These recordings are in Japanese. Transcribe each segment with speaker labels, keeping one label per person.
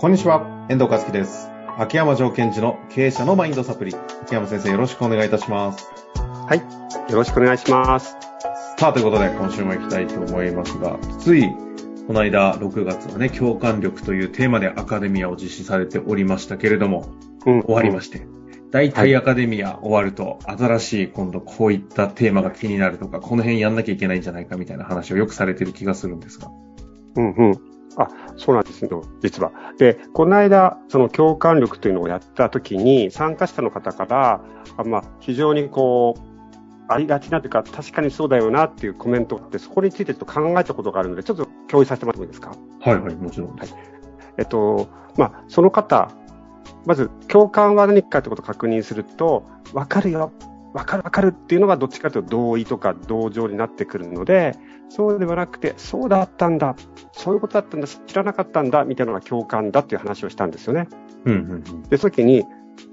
Speaker 1: こんにちは、遠藤和樹です。秋山条件時の経営者のマインドサプリ。秋山先生、よろしくお願いいたします。
Speaker 2: はい。よろしくお願いします。
Speaker 1: さあ、ということで、今週も行きたいと思いますが、つい、この間、6月はね、共感力というテーマでアカデミアを実施されておりましたけれども、
Speaker 2: うん。
Speaker 1: 終わりまして。大体アカデミア終わると、新しい今度こういったテーマが気になるとか、この辺やんなきゃいけないんじゃないかみたいな話をよくされてる気がするんですが。
Speaker 2: うんうん。あ、そうなんですよ、実は。で、この間、その共感力というのをやったときに、参加者の方から、あまあ、非常にこう、ありがちなというか、確かにそうだよなっていうコメントがあって、そこについてちょっと考えたことがあるので、ちょっと共有させてもらってもいいですか？
Speaker 1: はいはい、もちろんです。
Speaker 2: えっと、まあ、その方、まず、共感は何かということを確認すると、わかるよ、わかるわかるっていうのがどっちかというと同意とか同情になってくるので、そうではなくて、そうだったんだ、そういうことだったんだ、知らなかったんだ、みたいなのが共感だっていう話をしたんですよね。
Speaker 1: うんうんうん。
Speaker 2: で、その時に、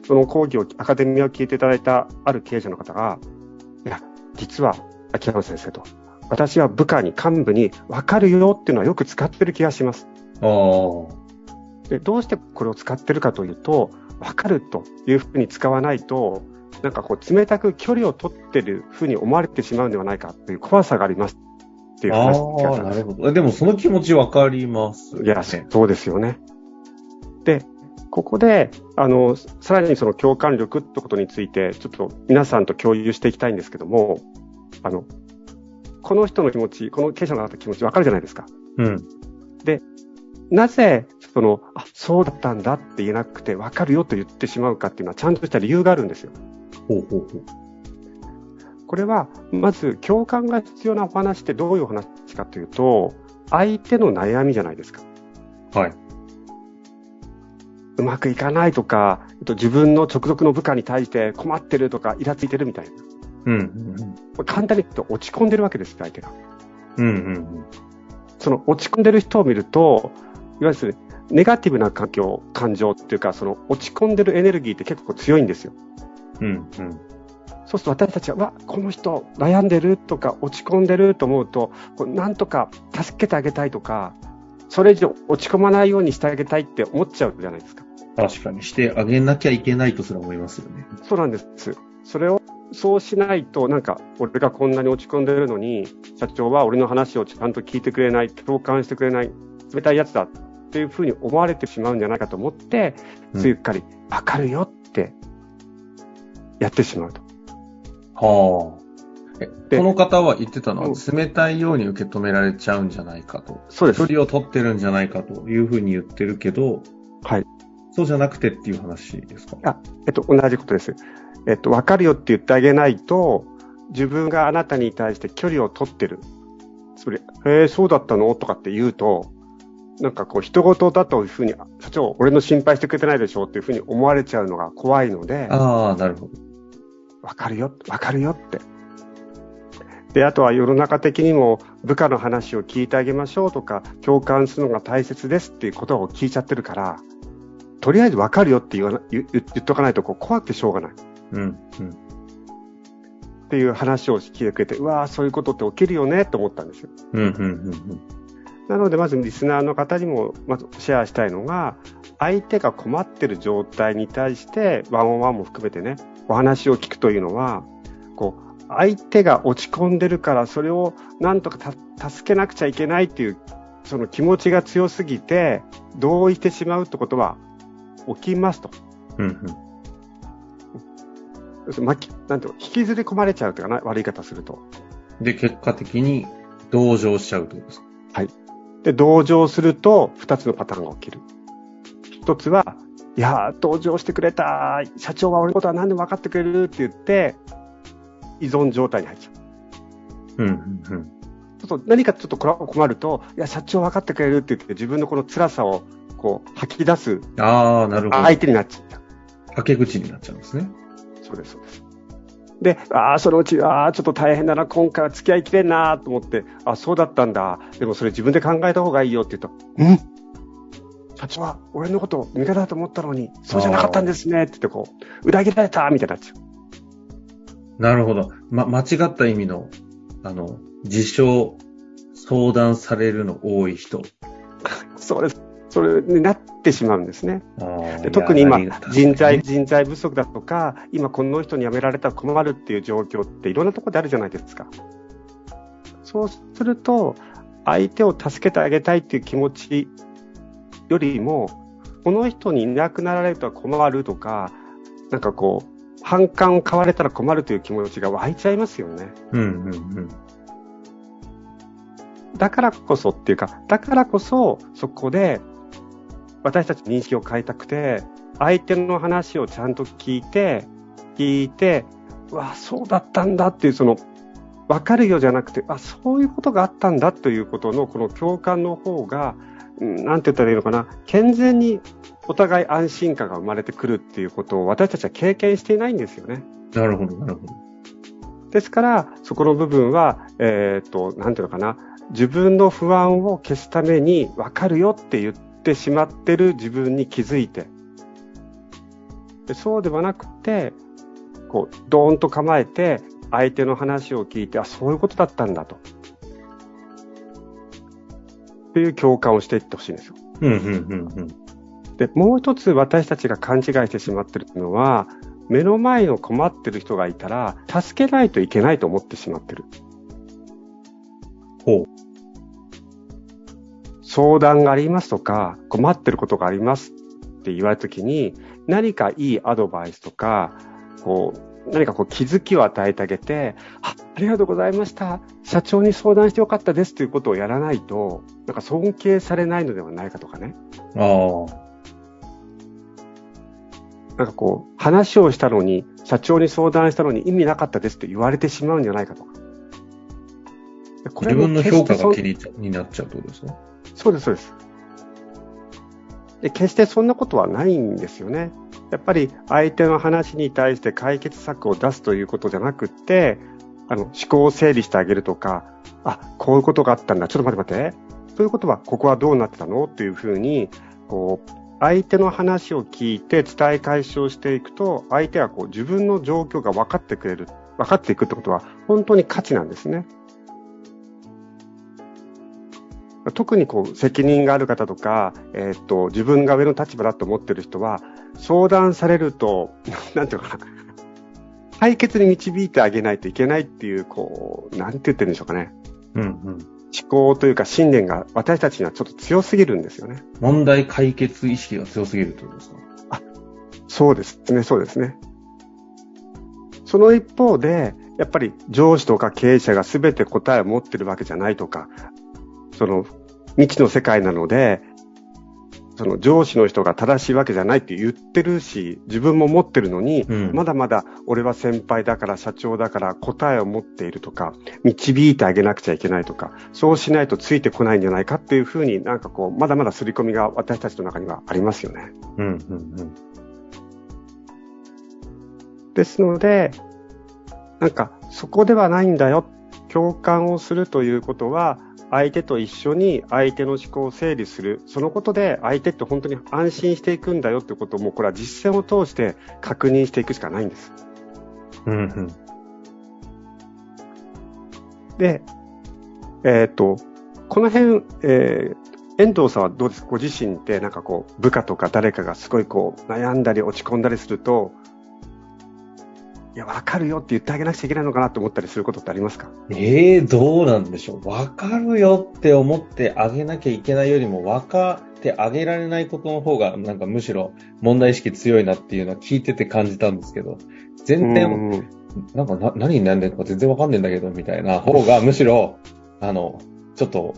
Speaker 2: その講義を、アカデミアを聞いていただいたある経営者の方が、いや、実は、秋山先生と、私は部下に、幹部に、わかるよっていうのはよく使ってる気がします。で、どうしてこれを使ってるかというと、わかるというふうに使わないと、なんかこう、冷たく距離を取ってるふうに思われてしまうのではないかという怖さがありますっていう
Speaker 1: あ
Speaker 2: 話
Speaker 1: なるほど。でもその気持ちわかります、
Speaker 2: いや、そうですよね。で、ここで、あの、さらにその共感力ってことについて、ちょっと皆さんと共有していきたいんですけども、あの、この人の気持ち、この経営者の方の気持ちわかるじゃないですか。
Speaker 1: うん。
Speaker 2: なぜ、その、あ、そうだったんだって言えなくて、わかるよと言ってしまうかっていうのは、ちゃんとした理由があるんですよ。
Speaker 1: ほうほうほう。
Speaker 2: これは、まず、共感が必要なお話ってどういうお話かというと、相手の悩みじゃないですか。
Speaker 1: はい。
Speaker 2: うまくいかないとか、えっと自分の直属の部下に対して困ってるとか、イラついてるみたいな。
Speaker 1: うん。うん
Speaker 2: 簡単に言うと落ち込んでるわけです、相手が。
Speaker 1: うん。うんうん
Speaker 2: その落ち込んでる人を見ると、いわゆるネガティブな環境、感情っていうか、その落ち込んでるエネルギーって結構強いんですよ。
Speaker 1: うん。うんうん。
Speaker 2: そうすると私たちは、わ、この人悩んでるとか落ち込んでると思うと、なんとか助けてあげたいとか、それ以上落ち込まないようにしてあげたいって思っちゃうじゃないですか。
Speaker 1: 確かにしてあげなきゃいけないとすら思いますよね。
Speaker 2: そうなんです。それを、そうしないと、なんか、俺がこんなに落ち込んでるのに、社長は俺の話をちゃんと聞いてくれない、共感してくれない、冷たいやつだっていうふうに思われてしまうんじゃないかと思って、
Speaker 1: うん
Speaker 2: ついうっかり、わかるよって、やってしまうと。
Speaker 1: はあ。この方は言ってたのは、
Speaker 2: うん
Speaker 1: 冷たいように受け止められちゃうんじゃないかと。
Speaker 2: そうです
Speaker 1: 距。離を取ってるんじゃないかというふうに言ってるけど、
Speaker 2: はい。
Speaker 1: そうじゃなくてっていう話ですか？
Speaker 2: あ、えっと、同じことです。えっと、わかるよって言ってあげないと、自分があなたに対して距離を取ってる。それ、へえ、そうだったの？とかって言うと、なんかこう、人事だというふうに、社長、俺の心配してくれてないでしょ？っていうふうに思われちゃうのが怖いので、
Speaker 1: ああ、なるほど。
Speaker 2: わかるよ、わかるよって。で、あとは世の中的にも部下の話を聞いてあげましょうとか、共感するのが大切ですっていうことを聞いちゃってるから、とりあえずわかるよって言わな言言言っとかないとこう怖くてしょうがない。
Speaker 1: うん、うん。
Speaker 2: っていう話を聞いてくれて、うわーそういうことって起きるよねって思ったんですよ。
Speaker 1: うん、うん、うん。
Speaker 2: なので、まずリスナーの方にも、まずシェアしたいのが、相手が困ってる状態に対して、ワンオンワンも含めてね、お話を聞くというのは、こう、相手が落ち込んでるから、それをなんとかた助けなくちゃいけないっていう、その気持ちが強すぎて、同意してしまうってことは起きますと。
Speaker 1: うん、うん。
Speaker 2: 巻きなんていうの引きずり込まれちゃうというかな、悪い方すると。
Speaker 1: で、結果的に同情しちゃうってことですか？
Speaker 2: で、同情すると、二つのパターンが起きる。一つは、いやー、同情してくれた。社長は俺のことは何でも分かってくれるって言って、依存状態に入っちゃう。
Speaker 1: うん、うん、うん。
Speaker 2: ちょっと何かちょっと困ると、いや、社長分かってくれるって言って、自分のこの辛さを、こう、吐き出す
Speaker 1: ああ、なるほど。
Speaker 2: 相手になっちゃう。
Speaker 1: はけ口になっちゃうんですね。
Speaker 2: そうです、そうです。で、ああ、そのうち、ああ、ちょっと大変だな、今回は付き合いきれんなと思って、あそうだったんだ。でもそれ自分で考えた方がいいよって言うと、うん社長は俺のこと味方だと思ったのに、そうじゃなかったんですねって言ってこう、裏切られたみたいになっちゃう。
Speaker 1: なるほど。ま、間違った意味の、あの、自称、相談されるの多い人。
Speaker 2: そうです。それになってしまうんですね。で特に今人材、人材不足だとか、今この人に辞められたら困るっていう状況っていろんなところであるじゃないですか。そうすると、相手を助けてあげたいっていう気持ちよりも、この人にいなくなられると困るとか、なんかこう、反感を買われたら困るという気持ちが湧いちゃいますよね。
Speaker 1: うんうんうん。
Speaker 2: だからこそっていうか、だからこそ、そこで、私たち認識を変えたくて、相手の話をちゃんと聞いて、聞いて、うわ、そうだったんだっていう、その、わかるよじゃなくて、あ、そういうことがあったんだということの、この共感の方が、うんなんて言ったらいいのかな、健全にお互い安心感が生まれてくるっていうことを私たちは経験していないんですよね。
Speaker 1: なるほど、なるほど。
Speaker 2: ですから、そこの部分は、えっ、と、なんていうのかな、自分の不安を消すために分かるよって言ってしまってる自分に気づいて、でそうではなくて、こう、ドーンと構えて、相手の話を聞いて、あ、そういうことだったんだと。っていう共感をしていってほしいんですよ。
Speaker 1: うんうんうんうん。
Speaker 2: で、もう一つ私たちが勘違いしてしまってるのは、目の前の困ってる人がいたら、助けないといけないと思ってしまってる。
Speaker 1: ほう。
Speaker 2: 相談がありますとか、困ってることがありますって言われたときに、何かいいアドバイスとか、こう、何かこう気づきを与えてあげて、あ、ありがとうございました。社長に相談してよかったですということをやらないと、なんか尊敬されないのではないかとかね。
Speaker 1: ああ。
Speaker 2: なんかこう、話をしたのに、社長に相談したのに意味なかったですって言われてしまうんじゃないかとか。でこ
Speaker 1: 自分の評価が気
Speaker 2: に
Speaker 1: なっちゃうってことですね。
Speaker 2: そうです、そうです。で決してそんなことはないんですよね。やっぱり相手の話に対して解決策を出すということじゃなくて、あの、思考を整理してあげるとか、あ、こういうことがあったんだ。ちょっと待って待って。ということは、ここはどうなってたの？っていうふうに、こう、相手の話を聞いて伝え解消していくと、相手はこう自分の状況が分かってくれる。分かっていくってことは、本当に価値なんですね。特にこう責任がある方とか、えーっと、自分が上の立場だと思ってる人は、相談されると、なんていうのかな、解決に導いてあげないといけないっていう、こう、なんて言ってるんでしょうかね。
Speaker 1: うんうん。
Speaker 2: 思考というか信念が私たちにはちょっと強すぎるんですよね。
Speaker 1: 問題解決意識が強すぎるってことですか？
Speaker 2: そうですね、そうですね。その一方で、やっぱり上司とか経営者が全て答えを持ってるわけじゃないとか、その未知の世界なので、その上司の人が正しいわけじゃないって言ってるし、自分も持ってるのに、
Speaker 1: うん
Speaker 2: まだまだ俺は先輩だから社長だから答えを持っているとか、導いてあげなくちゃいけないとか、そうしないとついてこないんじゃないかっていうふうになんかこう、まだまだ刷り込みが私たちの中にはありますよね。
Speaker 1: うんうんうん。
Speaker 2: ですので、なんか、そこではないんだよ。共感をするということは、相手と一緒に相手の思考を整理する。そのことで相手って本当に安心していくんだよってことをもうこれは実践を通して確認していくしかないんです。
Speaker 1: うんうん。
Speaker 2: で、えっ、と、この辺、えー遠藤さんはどうです？かご自身ってなんかこう、部下とか誰かがすごいこう、悩んだり落ち込んだりすると、いや、わかるよって言ってあげなくちゃいけないのかなと思ったりすることってありますか？
Speaker 1: ええどうなんでしょう。わかるよって思ってあげなきゃいけないよりも、わかってあげられないことの方が、なんかむしろ問題意識強いなっていうのは聞いてて感じたんですけど、全然、
Speaker 2: うん
Speaker 1: なんかな何に悩んでるのか全然わかんねえんだけど、みたいな方がむしろ、あの、ちょっと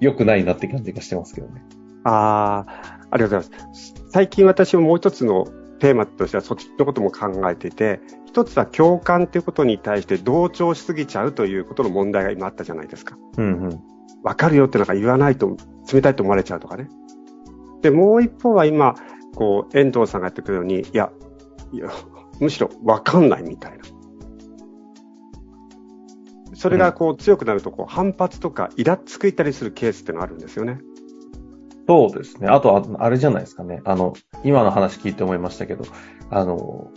Speaker 1: 良くないなって感じがしてますけどね。
Speaker 2: ああ、ありがとうございます。最近私ももう一つのテーマとしてはそっちのことも考えていて、一つは共感ということに対して同調しすぎちゃうということの問題が今あったじゃないですか。
Speaker 1: うんうん。
Speaker 2: わかるよってなんか言わないと冷たいと思われちゃうとかね。で、もう一方は今、こう、遠藤さんがやってくるように、いや、いや、むしろわかんないみたいな。それがこう強くなるとこう反発とかイラつくいたりするケースってのがあるんですよね。
Speaker 1: そうですね。あとは、あれじゃないですかね。あの、今の話聞いて思いましたけど、あの、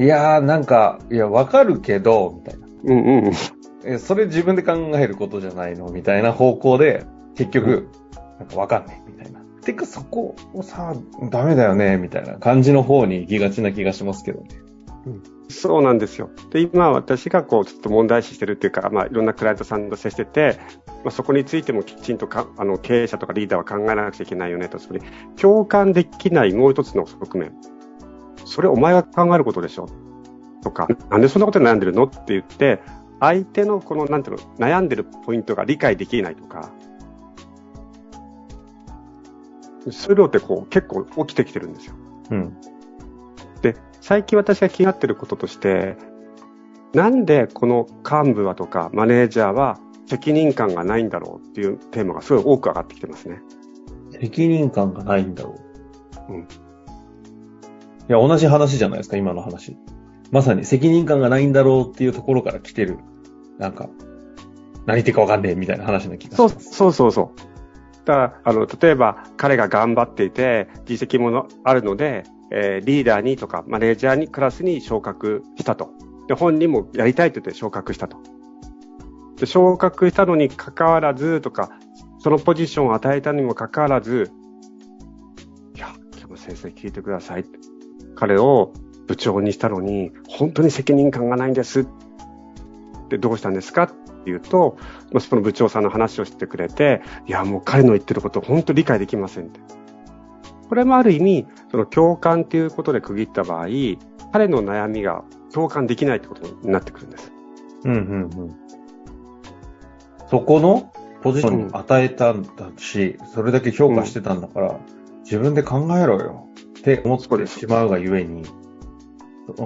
Speaker 1: いやーなんか、いや、わかるけど、みたいな。
Speaker 2: うんうんうん。
Speaker 1: え、それ自分で考えることじゃないのみたいな方向で、結局、なんかわかんないみたいな。てかそこをさ、ダメだよね、みたいな感じの方に行きがちな気がしますけどね。
Speaker 2: そうなんですよ。で、今私がこう、ちょっと問題視してるっていうか、まあ、いろんなクライアントさんと接してて、まあ、そこについてもきちんとか、あの、経営者とかリーダーは考えなくちゃいけないよねと、つまり、共感できないもう一つの側面。それお前が考えることでしょ？とか、なんでそんなことに悩んでるの？って言って、相手のこの、なんていうの、悩んでるポイントが理解できないとか、そういうのってこう、結構起きてきてるんですよ。
Speaker 1: うん。
Speaker 2: で、最近私が気になってることとして、なんでこの幹部はとかマネージャーは責任感がないんだろうっていうテーマがすごい多く上がってきてますね。
Speaker 1: 責任感がないんだろ
Speaker 2: う。うん。い
Speaker 1: や、同じ話じゃないですか、今の話。まさに責任感がないんだろうっていうところから来てる。なんか、何言ってるかわかんねえみたいな話な気がします。
Speaker 2: そうそうそう。だ、あの、例えば彼が頑張っていて、実績もあるので、えー、リーダーにとかマネージャーにクラスに昇格したと。で、本人もやりたいと言って昇格したと。で、昇格したのに関わらずとか、そのポジションを与えたにもかかわらず、いや、今日も先生聞いてください。彼を部長にしたのに、本当に責任感がないんです。で、どうしたんですかって言うと、その部長さんの話をしてくれて、いや、もう彼の言ってること本当理解できませんって。これもある意味、その共感っていうことで区切った場合、彼の悩みが共感できないってことになってくるんです。
Speaker 1: うんうんうん。そこのポジションに与えたんだし、うん、それだけ評価してたんだから、うん、自分で考えろよって思ってしまうがゆえに。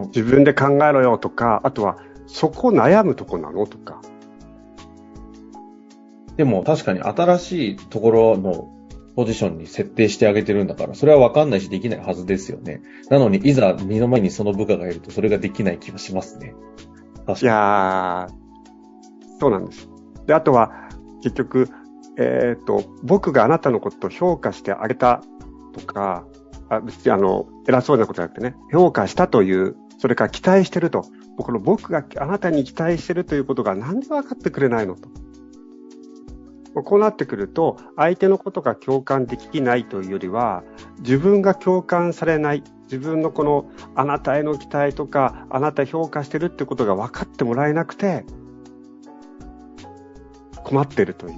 Speaker 2: 自分で考えろよとか、あとは、そこ悩むとこなのとか。
Speaker 1: でも確かに新しいところのポジションに設定してあげてるんだから、それはわかんないしできないはずですよね。なのに、いざ身の前にその部下がいると、それができない気がしますね。
Speaker 2: いやー、そうなんです。で、あとは、結局、えっ、ー、と、僕があなたのことを評価してあげたとか、あ別にあの、偉そうなことじゃなくてね、評価したという、それから期待してると。この僕があなたに期待してるということがなんで分かってくれないのと。こうなってくると、相手のことが共感できないというよりは、自分が共感されない、自分のこのあなたへの期待とか、あなた評価してるってことが分かってもらえなくて、困ってるという。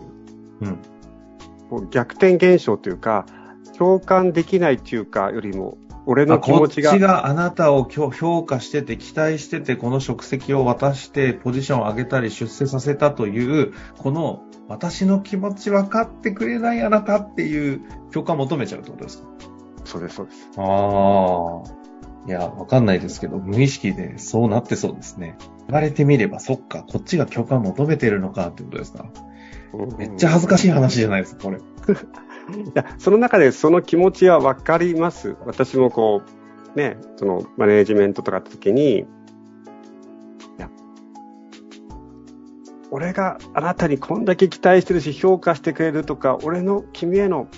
Speaker 2: うん、逆転現象というか、共感できないというかよりも、俺の気持ちが。
Speaker 1: こっちがあなたを評価してて、期待してて、この職責を渡して、ポジションを上げたり出世させたという、この私の気持ち分かってくれないあなたっていう共感を求めちゃうってことですか？
Speaker 2: そうです、そうです。
Speaker 1: ああ。いや、わかんないですけど、無意識でそうなってそうですね。言われてみれば、そっか、こっちが共感求めてるのかってことですか？めっちゃ恥ずかしい話じゃないですか、これ。
Speaker 2: その中でその気持ちはわかります。私もこう、ね、そのマネージメントとかって時に、いや、俺があなたにこんだけ期待してるし評価してくれるとか、俺の君への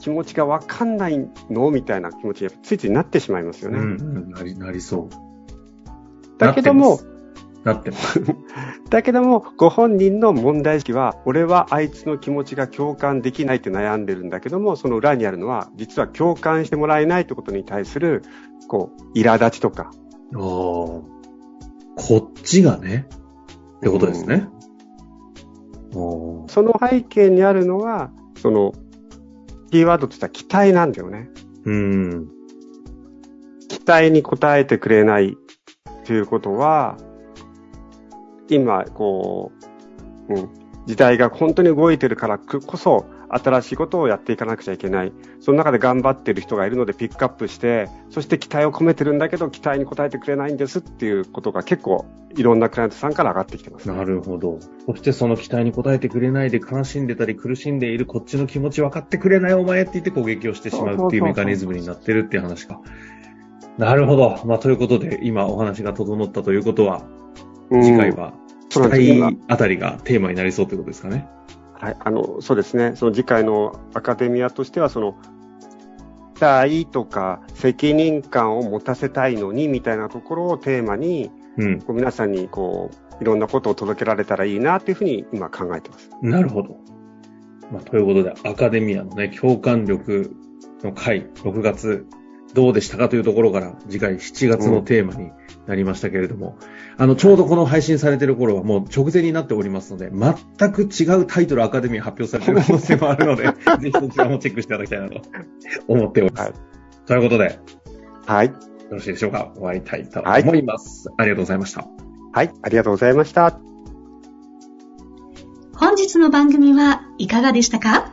Speaker 2: 気持ちがわかんないの？みたいな気持ちがついついなってしまいますよね。うん、
Speaker 1: うん、なり、なりそう。
Speaker 2: だけども、
Speaker 1: なってます。
Speaker 2: だけども、ご本人の問題意識は、俺はあいつの気持ちが共感できないって悩んでるんだけども、その裏にあるのは、実は共感してもらえないってことに対する、こう、苛立ちとか。
Speaker 1: ああ。こっちがね。ってことですね。
Speaker 2: うん、その背景にあるのは、その、キーワードとしては期待なんだよね。
Speaker 1: うん。
Speaker 2: 期待に応えてくれないということは、今、こう、うん、時代が本当に動いてるからこそ、新しいことをやっていかなくちゃいけない。その中で頑張ってる人がいるのでピックアップして、そして期待を込めてるんだけど、期待に応えてくれないんですっていうことが結構いろんなクライアントさんから上がってきてます、
Speaker 1: ね、なるほど。そしてその期待に応えてくれないで悲しんでたり苦しんでいるこっちの気持ち分かってくれないお前って言って攻撃をしてしまうっていうメカニズムになってるっていう話か。なるほど。まあ、ということで、今お話が整ったということは、次回は期待あたりがテーマになりそうということですかね。
Speaker 2: はい、あの、そうですね。その次回のアカデミアとしては、その、期待とか責任感を持たせたいのにみたいなところをテーマに、うん、こう皆さんにこう、いろんなことを届けられたらいいなというふうに今考えてます。
Speaker 1: なるほど。まあ、ということで、アカデミアのね、共感力の回、6月、どうでしたかというところから、次回7月のテーマになりましたけれども、あの、ちょうどこの配信されている頃はもう直前になっておりますので、全く違うタイトルアカデミー発表されている可能性もあるので、ぜひそちらもチェックしていただきたいなと思っております。
Speaker 2: はい
Speaker 1: ということで、よ
Speaker 2: はい。
Speaker 1: ろしいでしょうか？終わりたいと思います。ありがとうございました。
Speaker 2: はい。ありがとうございました。
Speaker 3: 本日の番組はいかがでしたか？